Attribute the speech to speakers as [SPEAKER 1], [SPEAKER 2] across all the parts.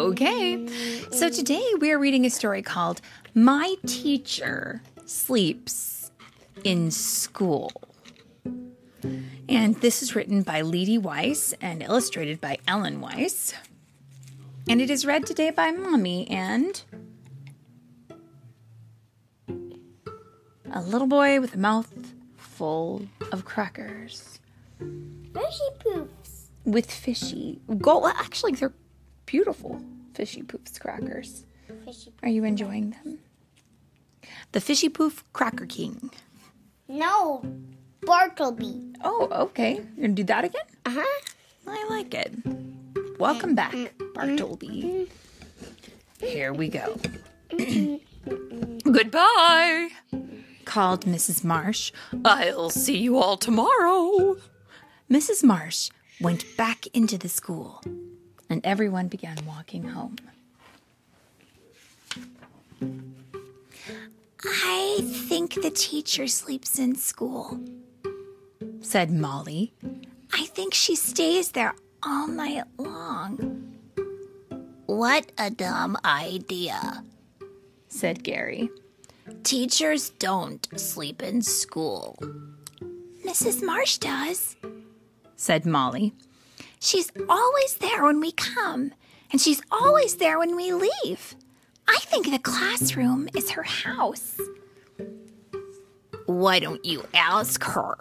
[SPEAKER 1] Okay. So today we are reading a story called My Teacher Sleeps in School. And this is written by Leatie Weiss and illustrated by Ellen Weiss. And it is read today by Mommy and a little boy with a mouth full of crackers
[SPEAKER 2] Fishy poofs.
[SPEAKER 1] with fishy. Go, actually, they're beautiful fishy poofs crackers.
[SPEAKER 2] Fishy.
[SPEAKER 1] Are you enjoying them? The Fishy Poof Cracker King.
[SPEAKER 2] No, Bartleby.
[SPEAKER 1] Oh, okay. You're gonna do that again?
[SPEAKER 2] Uh huh.
[SPEAKER 1] I like it. Welcome back, Bartleby. Here we go. Goodbye, called Mrs. Marsh. I'll see you all tomorrow. Mrs. Marsh went back into the school, and everyone began walking home. I think the teacher sleeps in school, said Molly. I think she stays there all night long. What a dumb idea, said Gary. Teachers don't sleep in school. Mrs. Marsh does, said Molly. She's always there when we come, and she's always there when we leave. I think the classroom is her house. Why don't you ask her?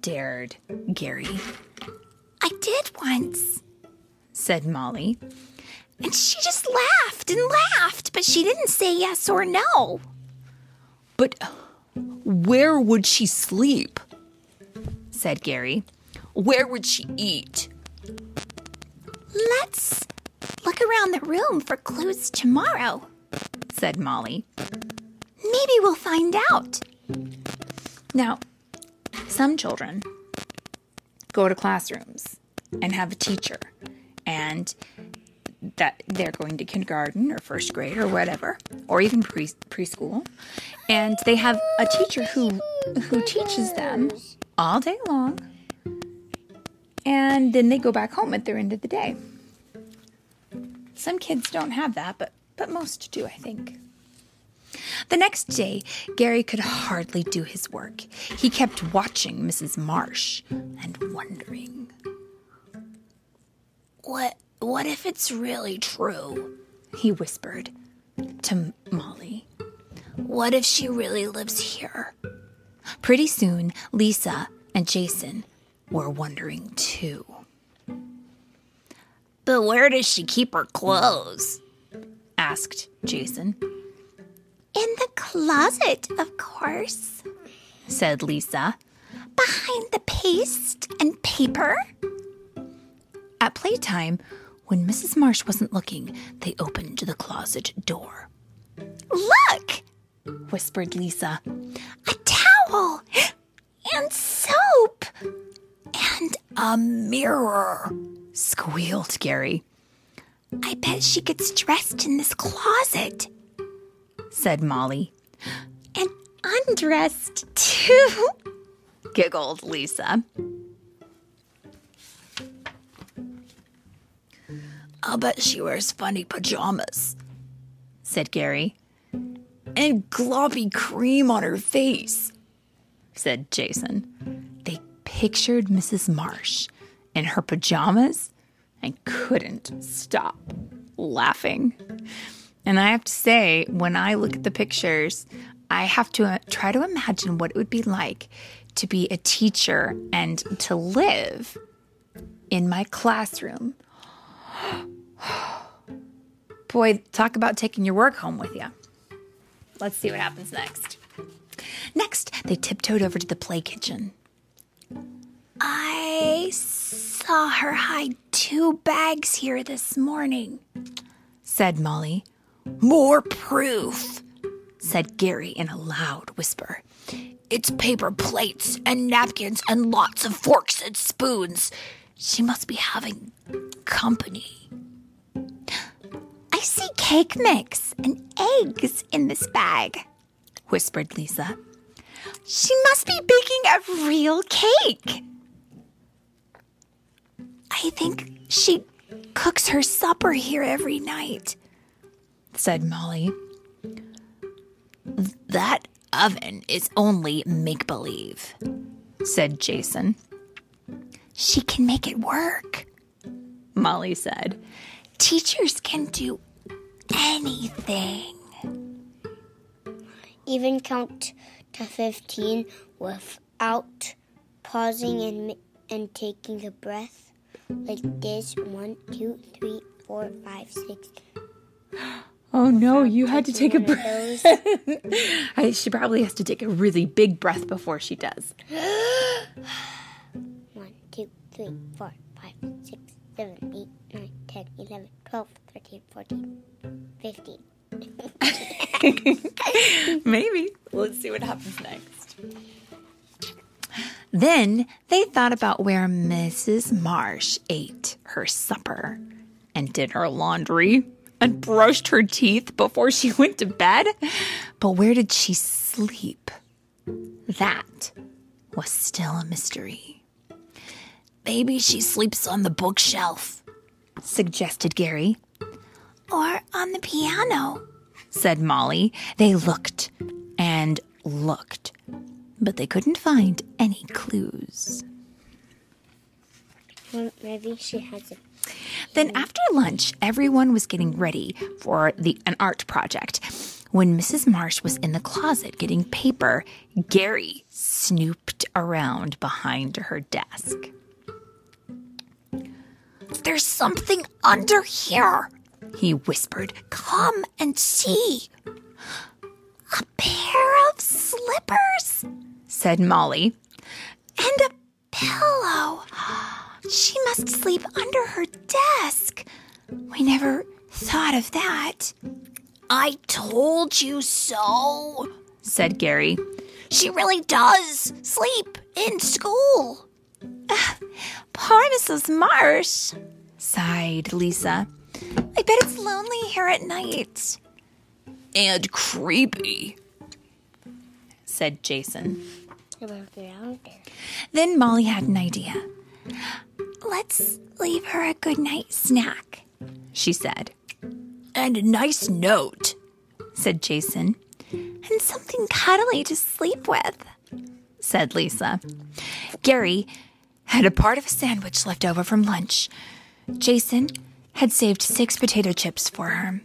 [SPEAKER 1] dared Gary. I did once, said Molly. And she just laughed and laughed, but she didn't say yes or no. But where would she sleep? said Gary. Where would she eat? Let's look around the room for clues tomorrow, said Molly. Maybe we'll find out. Now, some children go to classrooms and have a teacher, and that they're going to kindergarten or first grade or whatever, or even pre- preschool, and they have a teacher who who teaches them all day long, and then they go back home at their end of the day. Some kids don't have that, but but most do, I think. The next day, Gary could hardly do his work. He kept watching Mrs. Marsh and wondering. What what if it's really true? He whispered to Molly. What if she really lives here? Pretty soon, Lisa and Jason were wondering too. But where does she keep her clothes? asked Jason. In the closet, of course, said Lisa. Behind the paste and paper. At playtime, when Mrs. Marsh wasn't looking, they opened the closet door. Look, whispered Lisa. A towel a mirror, squealed Gary. I bet she gets dressed in this closet said Molly. And undressed too, giggled Lisa. I'll bet she wears funny pajamas, said Gary. And gloppy cream on her face, said Jason. Pictured Mrs. Marsh in her pajamas and couldn't stop laughing. And I have to say, when I look at the pictures, I have to uh, try to imagine what it would be like to be a teacher and to live in my classroom. Boy, talk about taking your work home with you. Let's see what happens next. Next, they tiptoed over to the play kitchen. Saw her hide two bags here this morning, said Molly. More proof, said Gary in a loud whisper. It's paper plates and napkins and lots of forks and spoons. She must be having company. I see cake mix and eggs in this bag, whispered Lisa. She must be baking a real cake. I think she cooks her supper here every night, said Molly. That oven is only make believe, said Jason. She can make it work, Molly said. Teachers can do anything.
[SPEAKER 2] Even count to 15 without pausing and, and taking a breath. Like this one, two, three, four, five, six.
[SPEAKER 1] Oh no, you had to take a breath. she probably has to take a really big breath before she does.
[SPEAKER 2] One, two, three, four, five, six, seven, eight, nine, ten, eleven, twelve, thirteen, fourteen, fifteen.
[SPEAKER 1] Maybe. Let's see what happens next. Then they thought about where Mrs. Marsh ate her supper and did her laundry and brushed her teeth before she went to bed. But where did she sleep? That was still a mystery. Maybe she sleeps on the bookshelf, suggested Gary. Or on the piano, said Molly. They looked and looked, but they couldn't find any clues.
[SPEAKER 2] Well, maybe she has a.
[SPEAKER 1] Then after lunch, everyone was getting ready for the an art project. When Mrs. Marsh was in the closet getting paper, Gary snooped around behind her desk. There's something under here, he whispered. Come and see. A pair of slippers, said Molly. And a pillow. She must sleep under her desk. We never thought of that. I told you so, said Gary. She really does sleep in school. Poor Mrs. Marsh, sighed Lisa. I bet it's lonely here at night. And creepy, said Jason.
[SPEAKER 2] About around there.
[SPEAKER 1] Then Molly had an idea. Let's leave her a good night snack, she said. And a nice note, said Jason. And something cuddly to sleep with, said Lisa. Gary had a part of a sandwich left over from lunch. Jason had saved six potato chips for her.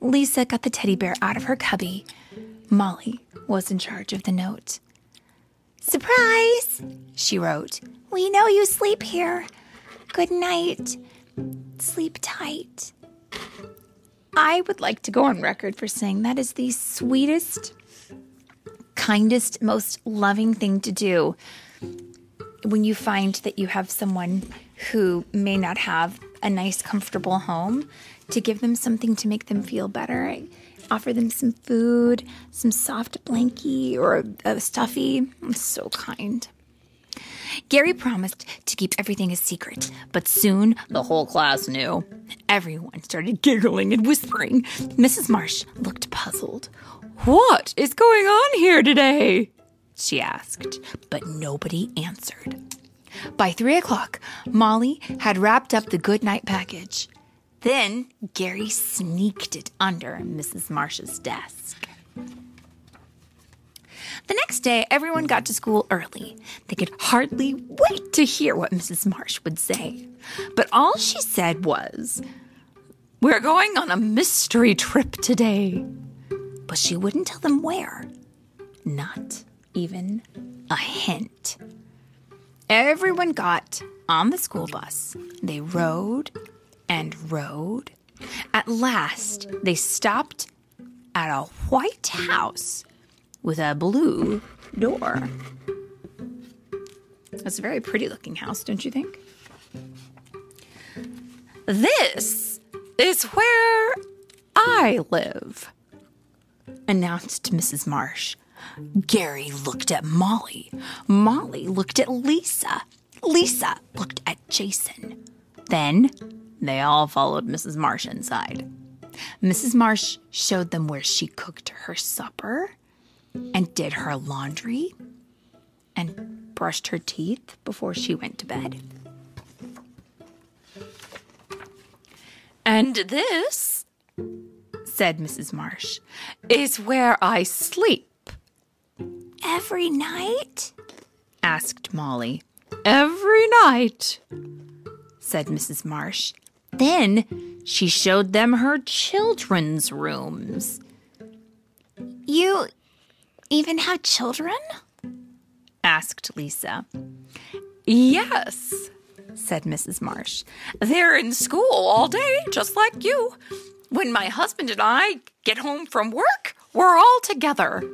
[SPEAKER 1] Lisa got the teddy bear out of her cubby. Molly was in charge of the note. Surprise, she wrote. We know you sleep here. Good night. Sleep tight. I would like to go on record for saying that is the sweetest, kindest, most loving thing to do when you find that you have someone who may not have a nice, comfortable home to give them something to make them feel better. Offer them some food, some soft blankie, or a, stuffy. It's so kind. Gary promised to keep everything a secret, but soon the whole class knew. Everyone started giggling and whispering. Mrs. Marsh looked puzzled. What is going on here today? she asked, but nobody answered. By three o'clock, Molly had wrapped up the good night package. Then Gary sneaked it under Mrs. Marsh's desk. The next day, everyone got to school early. They could hardly wait to hear what Mrs. Marsh would say. But all she said was, We're going on a mystery trip today. But she wouldn't tell them where. Not even a hint. Everyone got on the school bus. They rode and rode. At last, they stopped at a white house with a blue door. That's a very pretty looking house, don't you think? This is where I live, announced Mrs. Marsh. Gary looked at Molly. Molly looked at Lisa. Lisa looked at Jason. Then they all followed Mrs. Marsh inside. Mrs. Marsh showed them where she cooked her supper and did her laundry and brushed her teeth before she went to bed. And this, said Mrs. Marsh, is where I sleep. Every night? asked Molly. Every night, said Mrs. Marsh. Then she showed them her children's rooms. You even have children? asked Lisa. Yes, said Mrs. Marsh. They're in school all day, just like you. When my husband and I get home from work, we're all together.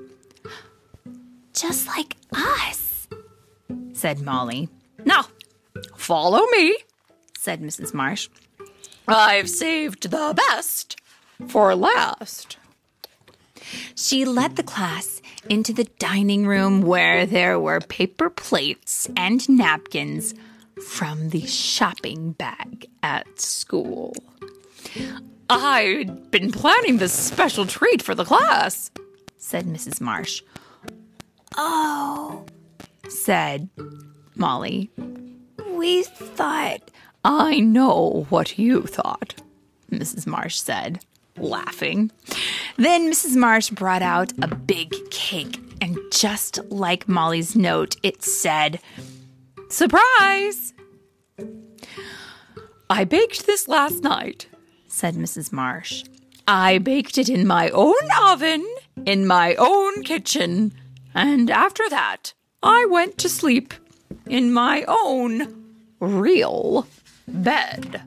[SPEAKER 1] Just like us, said Molly. Now, follow me, said Mrs. Marsh. I've saved the best for last. She led the class into the dining room where there were paper plates and napkins from the shopping bag at school. I'd been planning this special treat for the class, said Mrs. Marsh. Oh, said Molly. We thought. I know what you thought, Mrs. Marsh said, laughing. Then Mrs. Marsh brought out a big cake, and just like Molly's note, it said, Surprise! I baked this last night, said Mrs. Marsh. I baked it in my own oven, in my own kitchen, and after that, I went to sleep in my own real bed.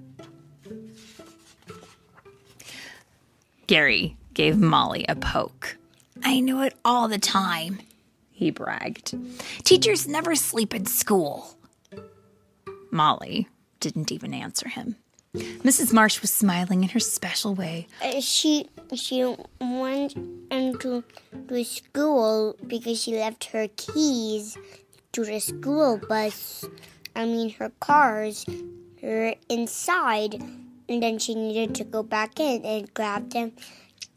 [SPEAKER 1] Gary gave Molly a poke. I knew it all the time, he bragged. Teachers never sleep in school. Molly didn't even answer him. Mrs. Marsh was smiling in her special way.
[SPEAKER 2] Uh, she she went into the school because she left her keys to the school bus. I mean, her cars were inside, and then she needed to go back in and grab them,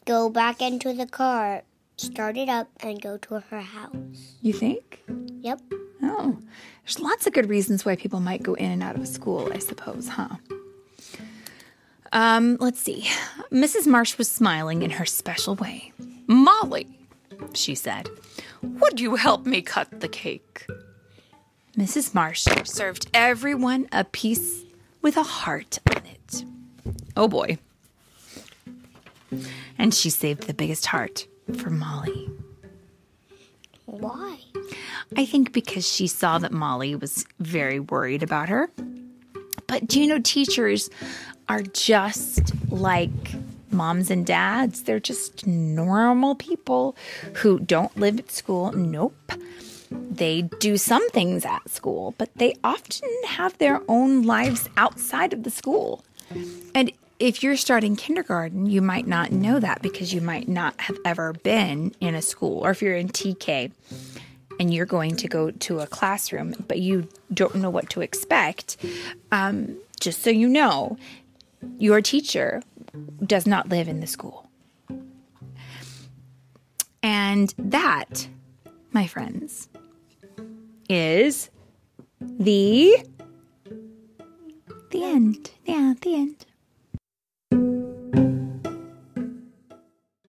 [SPEAKER 2] go back into the car, start it up, and go to her house.
[SPEAKER 1] You think?
[SPEAKER 2] Yep.
[SPEAKER 1] Oh, there's lots of good reasons why people might go in and out of school, I suppose, huh? Um, let's see. Mrs. Marsh was smiling in her special way. Molly, she said, would you help me cut the cake? Mrs. Marsh served everyone a piece with a heart on it. Oh boy. And she saved the biggest heart for Molly.
[SPEAKER 2] Why?
[SPEAKER 1] I think because she saw that Molly was very worried about her. But do you know, teachers are just like moms and dads. They're just normal people who don't live at school. Nope. They do some things at school, but they often have their own lives outside of the school. And if you're starting kindergarten, you might not know that because you might not have ever been in a school. Or if you're in TK and you're going to go to a classroom, but you don't know what to expect, um, just so you know, your teacher does not live in the school. And that, my friends, is the the end. Yeah, the end.